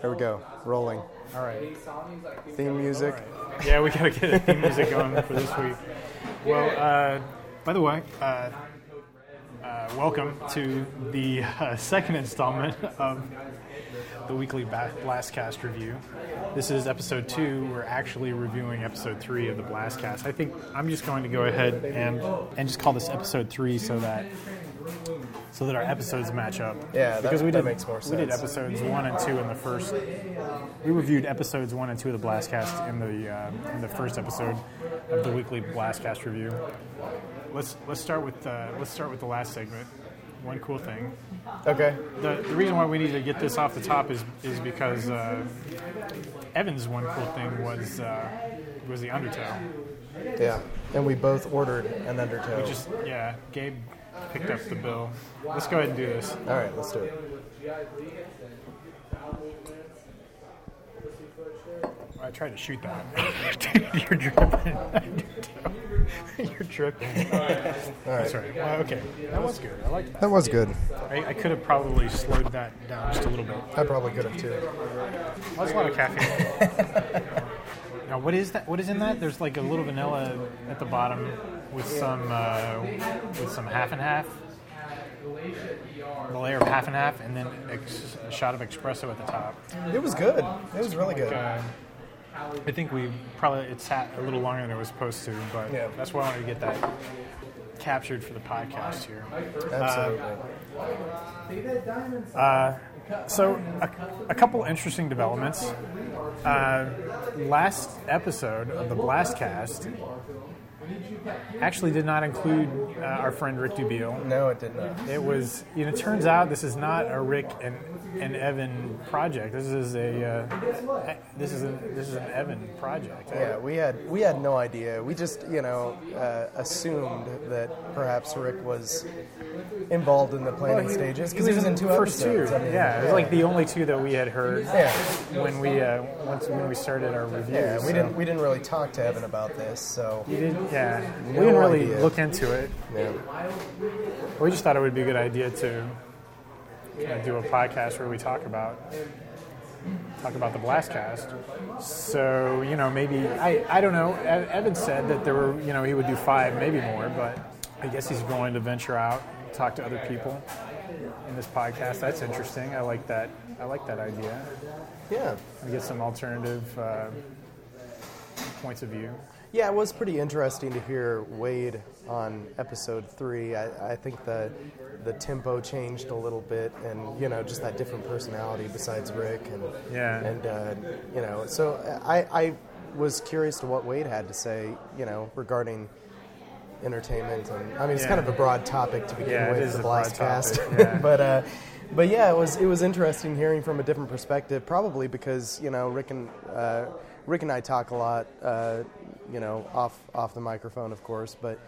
There we go. Rolling. All right. Theme music. Yeah, we gotta get a theme music going for this week. Well, uh, by the way, uh, uh, welcome to the uh, second installment of the weekly Blastcast review. This is episode two. We're actually reviewing episode three of the Blastcast. I think I'm just going to go ahead and and just call this episode three so that so that our episodes match up. Yeah, that- because we did makes more we did episodes one and two in the first. We reviewed episodes one and two of the Blastcast in the uh, in the first episode of the weekly Blastcast review. Let's let's start with uh, let's start with the last segment. One cool thing. Okay. The, the reason why we need to get this off the top is is because uh, Evan's one cool thing was uh, was the Undertow. Yeah. And we both ordered an undertow. We just yeah, Gabe picked up the bill. Let's go ahead and do this. All right, let's do it. I tried to shoot that. You're dripping. You're dripping. All right. That's right. Well, okay, that was good. I like that. That was good. I, I could have probably slowed that down just a little bit. I probably could have too. That's a lot of caffeine. now, what is that? What is in that? There's like a little vanilla at the bottom with some uh, with some half and half. A layer of half and half, and then ex- a shot of espresso at the top. It was good. It was really good. Uh, I think we probably it sat a little longer than it was supposed to, but Yeah. that's why I wanted to get that captured for the podcast here. Absolutely. So, a, a couple interesting developments. Uh, last episode of the Blastcast actually did not include uh, our friend Rick Dubiel. no, it did not. It was, you know, it turns out this is not a Rick and, and Evan project. This is a uh, this is a, this is an Evan project. Yeah, we had we had no idea. We just you know uh, assumed that perhaps Rick was involved in the planning stages because he was in two first episodes. two. I mean, yeah, it was like the only two that we had heard Yeah. when we uh, once when we started our reviews. Yeah, we so- didn't we didn't really talk to Evan about this, so We didn't, yeah. No we didn't really idea. look into it. yeah. We just thought it would be a good idea to kind of do a podcast where we talk about talk about the Blastcast. So you know, maybe I I don't know. Evan said that there were you know he would do five, maybe more, but I guess he's going to venture out, talk to other people in this podcast. That's interesting. I like that. I like that idea. Yeah. And get some alternative uh, points of view. Yeah, it was pretty interesting to hear Wade on episode three. I, I think the the tempo changed a little bit, and you know, just that different personality besides Rick, and Yeah. and uh, you know, so I I was curious to what Wade had to say, you know, regarding entertainment, and I mean, it's Yeah. kind of a broad topic to begin Yeah, with, the Blastcast, yeah. but. Uh, but yeah, it was it was interesting hearing from a different perspective. Probably because you know Rick and uh, Rick and I talk a lot, uh, you know, off off the microphone, of course. But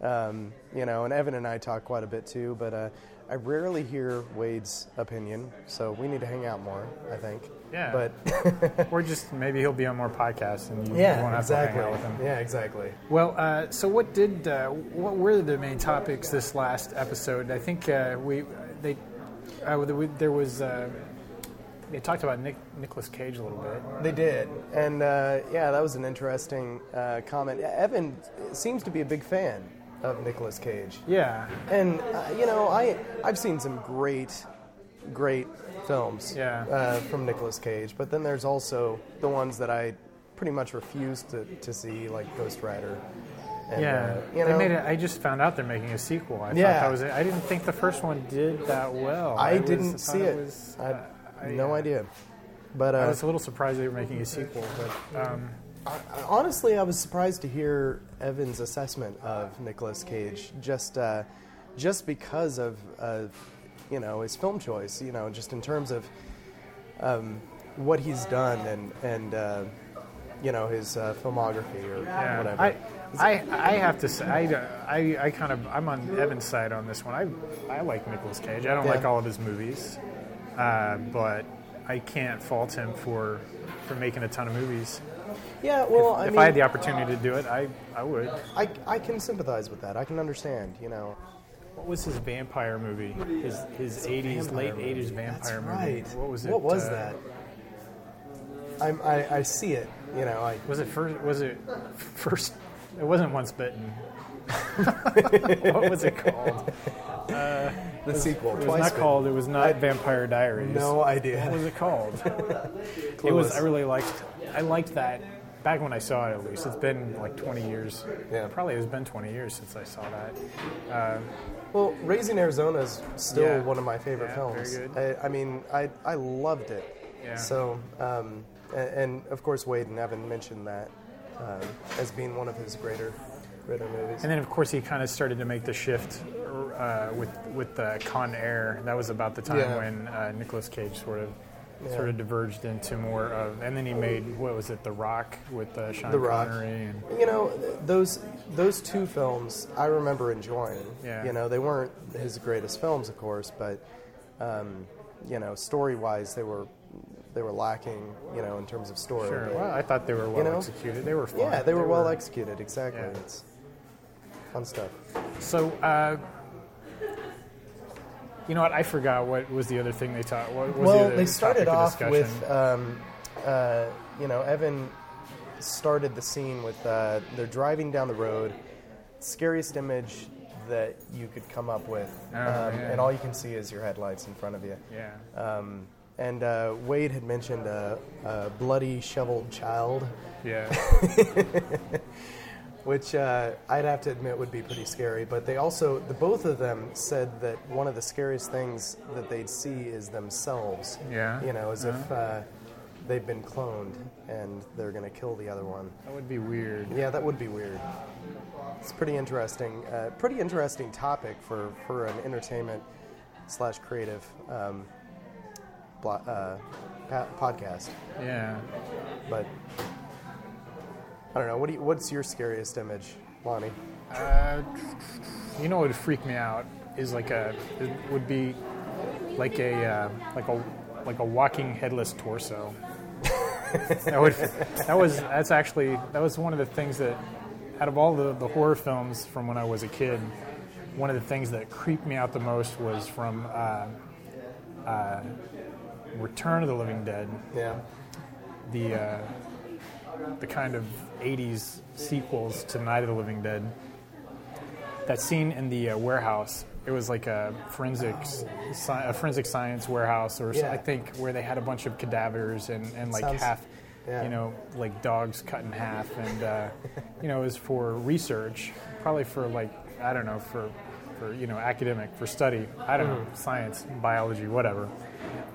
um, you know, and Evan and I talk quite a bit too. But uh, I rarely hear Wade's opinion, so we need to hang out more. I think. Yeah. But Or just maybe he'll be on more podcasts and you, yeah, won't have exactly. to hang out with him. Yeah, exactly. Well, uh, so what did uh, what were the main topics this last episode? I think uh, we they uh, there was- there was uh, they talked about Nick Nicolas Cage a little bit. They did, and uh, yeah, that was an interesting uh, comment. Evan seems to be a big fan of Nicolas Cage. Yeah, And uh, you know, I I've seen some great, great films Yeah. uh, from Nicolas Cage, but then there's also the ones that I pretty much refuse to, to see, like Ghost Rider. And, yeah. uh, you they know, made it. I just found out they're making a sequel. I Yeah. thought that was it. I didn't think the first one did that well. I was- didn't thought see it. was, I uh, had no uh, idea. But I uh, was a little surprised they were making a sequel, but um, I- honestly, I was surprised to hear Evan's assessment of Nicolas Cage, just uh, just because of uh, you know his film choice. You know, just in terms of um, what he's done and and uh, you know his uh, filmography or Yeah, whatever. I, I, I have to say, I, I, I kind of, I'm on Evan's side on this one. I, I like Nicolas Cage. I don't Yeah. like all of his movies, uh, but I can't fault him for, for making a ton of movies. yeah, well, if I if mean, I had the opportunity to do it, I, I would. I, I can sympathize with that. I can understand. You know, What was his vampire movie? His his 80s, late 80s vampire movie. right. What was it? What was uh, that? I'm, I, I see it. You know, I Was it first? Was it first? It wasn't once bitten. what was it called? The sequel It was twice. not been. called. It was not Vampire Diaries. No idea. What was it called? it was. I really liked. I liked that back when I saw it. At least it's been like 20 years. Yeah. Probably it's been 20 years since I saw that. Uh, Well, Raising Arizona is still Yeah. one of my favorite Yeah, films. very good. I, I mean, I I loved it. Yeah. So, um, and, and of course, Wade and Evan mentioned that um, as being one of his greater greater movies. And then, of course, he kind of started to make the shift uh, with with uh, Con Air. That was about the time Yeah. when uh, Nicolas Cage sort of Yeah. sort of diverged into more of. And then he made what was it, The Rock with uh, Sean The Rock. Connery and you know, those those two films I remember enjoying. Yeah. You know, they weren't his greatest films, of course, but um, you know, story wise, they were they were lacking. You know, in terms of story. sure. but- Well, I thought they were well know? executed. They were fun. yeah, they were well executed. Exactly. Yeah. It's fun stuff. So. Uh, you know what? I forgot what was the other thing they taught. What was well, other they started of off with, um, uh, you know, Evan started the scene with uh, they're driving down the road, scariest image that you could come up with, Oh, um, yeah. and all you can see is your headlights in front of you. yeah. Um, and uh, Wade had mentioned a, a bloody, shoveled child, Yeah. which uh, I'd have to admit would be pretty scary. But they also, the both of them said that one of the scariest things that they'd see is themselves. Yeah. You know, as if uh, they've been cloned and they're going to kill the other one. That would be weird. Yeah, that would be weird. It's pretty interesting. Uh, pretty interesting topic for, for an entertainment slash creative um, blo- uh, podcast. Yeah. But I don't know. What do you, what's your scariest image, Lonnie? Uh, you know what would freak me out is like a it would be like a uh, like a like a walking headless torso. that would that was that's actually that was one of the things that out of all the, the horror films from when I was a kid, one of the things that creeped me out the most was from uh, uh, Return of the Living Dead Yeah. the uh, the kind of '80s sequels to Night of the Living Dead. That scene in the uh, warehouse, it was like a forensics, sci- a forensic science warehouse, or Yeah. I think where they had a bunch of cadavers and, and like Sounds- half, yeah. you know, like dogs cut in half, and uh, you know, it was for research, probably for like I don't know for for you know academic for study. I don't know science, biology, whatever,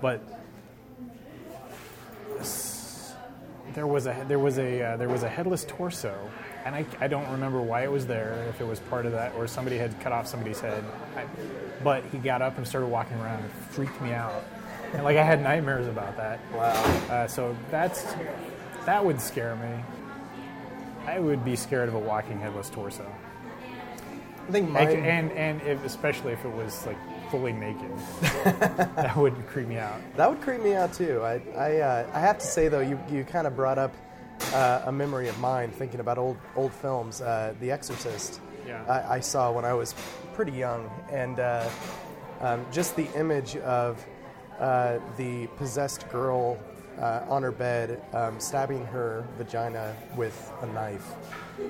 but there was a there was a uh, there was a headless torso, and I, I don't remember why it was there. If it was part of that, or somebody had cut off somebody's head, I, but he got up and started walking around. It freaked me out, and like I had nightmares about that. Wow. Uh, so that's that would scare me. I would be scared of a walking headless torso, I think mine. and and if, especially if it was like fully naked, that would creep me out. That would creep me out too. I, I, uh, I have to say though, you, you kind of brought up uh, a memory of mine thinking about old old films. Uh, the Exorcist. Yeah. I, I saw when I was pretty young, and uh, um, just the image of uh, the possessed girl uh, on her bed, um, stabbing her vagina with a knife.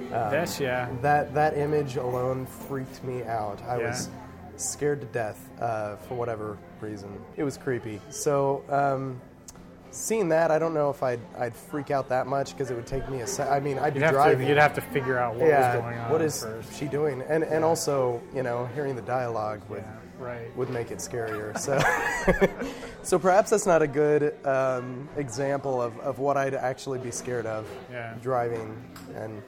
That's yeah. That that image alone freaked me out. I Yeah. was scared to death uh, for whatever reason. It was creepy. So um, seeing that, I don't know if I'd I'd freak out that much because it would take me a sec. I mean, I'd be You'd driving. to you'd have to figure out what yeah, was going on what is first. she doing? And and also, you know, hearing the dialogue would Yeah, right. would make it scarier. So, so perhaps that's not a good um, example of, of what I'd actually be scared of Yeah. driving and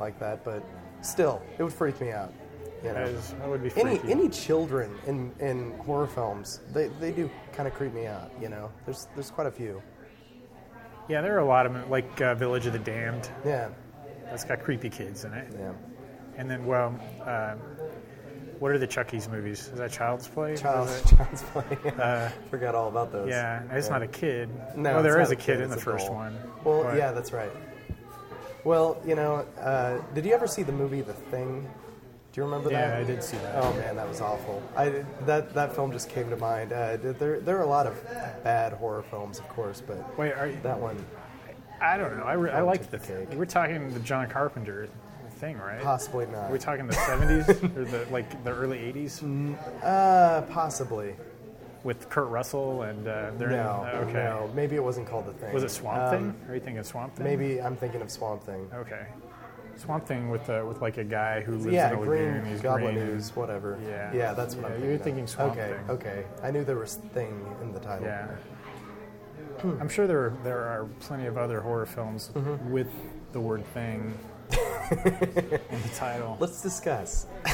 like that. But still, it would freak me out. You know? That, is, that would be Any freaky. any children in, in horror films, they, they do kind of creep me out. You know, there's there's quite a few. yeah, there are a lot of them, like uh, Village of the Damned. Yeah, That's got creepy kids in it. yeah. And then, well, uh, what are the Chucky's movies? Is that Child's Play? Child's, Child's Play. Uh, Forgot all about those. yeah, it's not a kid. No, well, there is a kid in the first doll. one. Well, but- yeah, that's right. Well, you know, uh, did you ever see the movie The Thing? Do you remember Yeah, that? Yeah, I did see that. Oh man, that was awful. I that that film just came to mind. Uh, there there are a lot of bad horror films, of course, but Wait, are you, that one I don't know. I, re- I liked the the cake. We're talking the John Carpenter thing, right? possibly not. Are we talking the 70s or the like the early 80s uh, possibly. with Kurt Russell and uh, they're in- No, okay. no. Maybe it wasn't called the thing. Was it Swamp Um, Thing? Are you thinking Swamp Thing? Maybe I'm thinking of Swamp Thing. Okay. Swamp Thing with uh, with like a guy who lives yeah, in a green lagoon. He's goblin green. ooze, whatever. Yeah. yeah, that's what Yeah, I'm you're thinking. thinking of. Swamp okay, Thing. okay. I knew there was thing in the title. Yeah. I'm sure there there are plenty of other horror films Mm-hmm. with the word thing in the title. Let's discuss.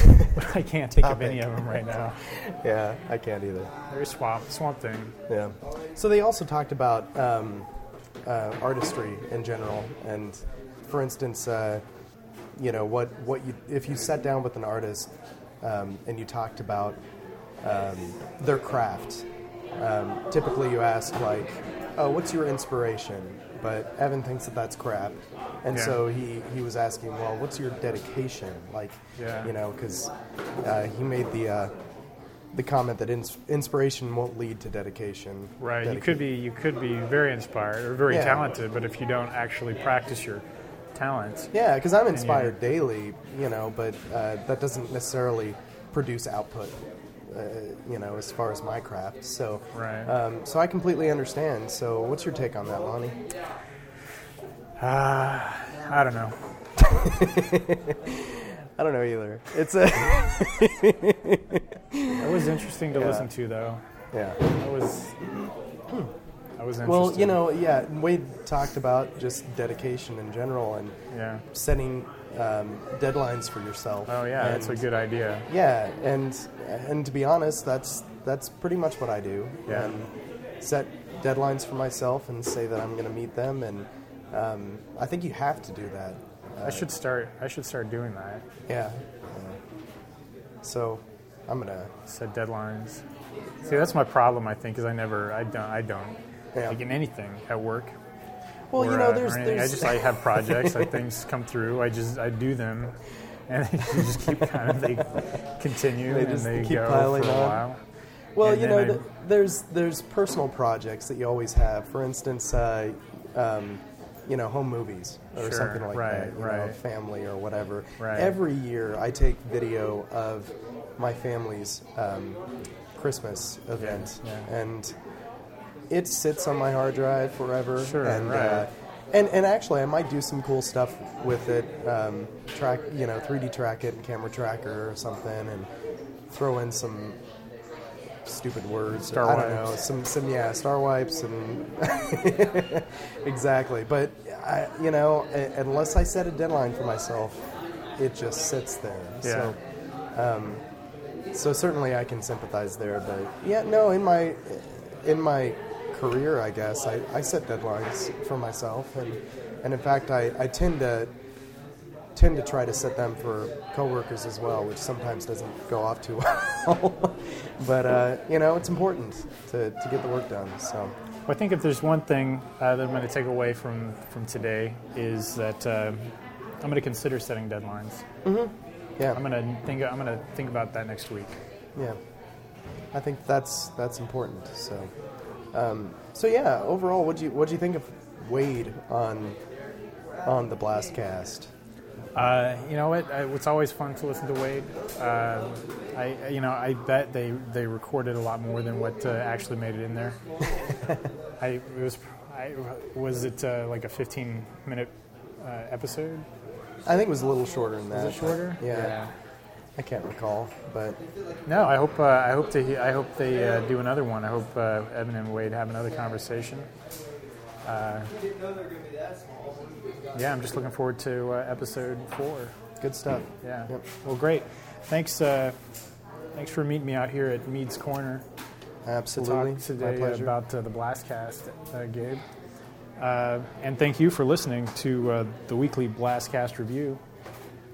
I can't think of any of them right now. yeah, I can't either. There's Swamp Swamp Thing. Yeah. So they also talked about um, uh, artistry in general, and for instance, uh, you know, what what you if you sat down with an artist um, and you talked about um, their craft, um, typically you ask like, "Oh, what's your inspiration?" But Evan thinks that that's crap, and Yeah. so he he was asking, "Well, what's your dedication?" Like, Yeah. you know, because uh, he made the. Uh, the comment that ins- inspiration won't lead to dedication. Right. You could be you could be very inspired or very Yeah. talented, but if you don't actually practice your talent, Yeah, because I'm inspired daily, you know, but uh, that doesn't necessarily produce output, uh, you know, as far as my craft. So, Right. um, so I completely understand. So, what's your take on that, Lonnie? uh, I don't know. I don't know either. It's a It was interesting to Yeah. listen to, though. yeah. It was that was interesting. Well, you know, yeah. Wade talked about just dedication in general and Yeah. setting um, deadlines for yourself. Oh yeah, that's a good idea. Yeah, and and to be honest, that's that's pretty much what I do. Yeah. And set deadlines for myself and say that I'm going to meet them, and um, I think you have to do that. I should start. I should start doing that. Yeah. yeah. So I'm gonna. Set deadlines. See, that's my problem. I think is I never. I don't. I don't. Yeah. Like in anything at work. Well, or, you know, uh, there's or there's. I just I have projects. like things come through. I just I do them, and they just keep kind of they continue They and just they keep go piling for a on. while. well, and you know, I- th- there's there's personal projects that you always have. For instance, uh, um, you know, home movies or Sure, something like right, that. You know, family or whatever. Right. Every year, I take video of my family's um, Christmas event, yeah. and it sits on my hard drive forever. Sure, and, right. uh, and and actually, I might do some cool stuff with it. Um, track, you know, 3D track it, camera tracker or something, and throw in some stupid words. Star I don't wipes. know, some some yeah, star wipes and exactly. But I, you know, unless I set a deadline for myself, it just sits there. Yeah. So, um, so certainly I can sympathize there. But yeah, no, in my in my career, I guess I, I set deadlines for myself, and and in fact, I, I tend to tend to try to set them for coworkers as well, which sometimes doesn't go off too well. but uh, you know, it's important to, to get the work done. So Well, I think if there's one thing uh, that I'm going to take away from from today is that uh, I'm going to consider setting deadlines. yeah, I'm going to think. I'm going to think about that next week. yeah, I think that's that's important. So um, so yeah, overall, what do you what do you think of Wade on on the Blastcast? Uh, you know what? I, it's always fun to listen to Wade. Uh, I, you know, I bet they they recorded a lot more than what uh, actually made it in there. I it was, I, was it uh, like a 15 minute uh, episode? I think it was a little shorter than that. Was it shorter? Yeah, I can't recall, but No, I hope uh, I hope to he- I hope they uh, do another one. I hope uh, Evan and Wade have another conversation. Uh, yeah, I'm just looking forward to uh, episode four. good stuff. Yeah. Yep. Well, great. Thanks. Uh, thanks for meeting me out here at Mead's Corner to Absolutely, my today pleasure. about uh, the Blastcast, uh, Gabe. Uh, and thank you for listening to uh, the weekly Blastcast review.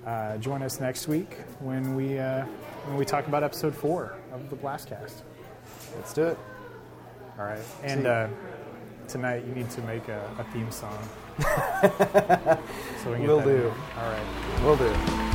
Uh, join us next week when we uh, when we talk about episode four of the Blastcast. Let's do it. All right. And uh, tonight you need to make a, a theme song. so we Will do. All right. we'll do.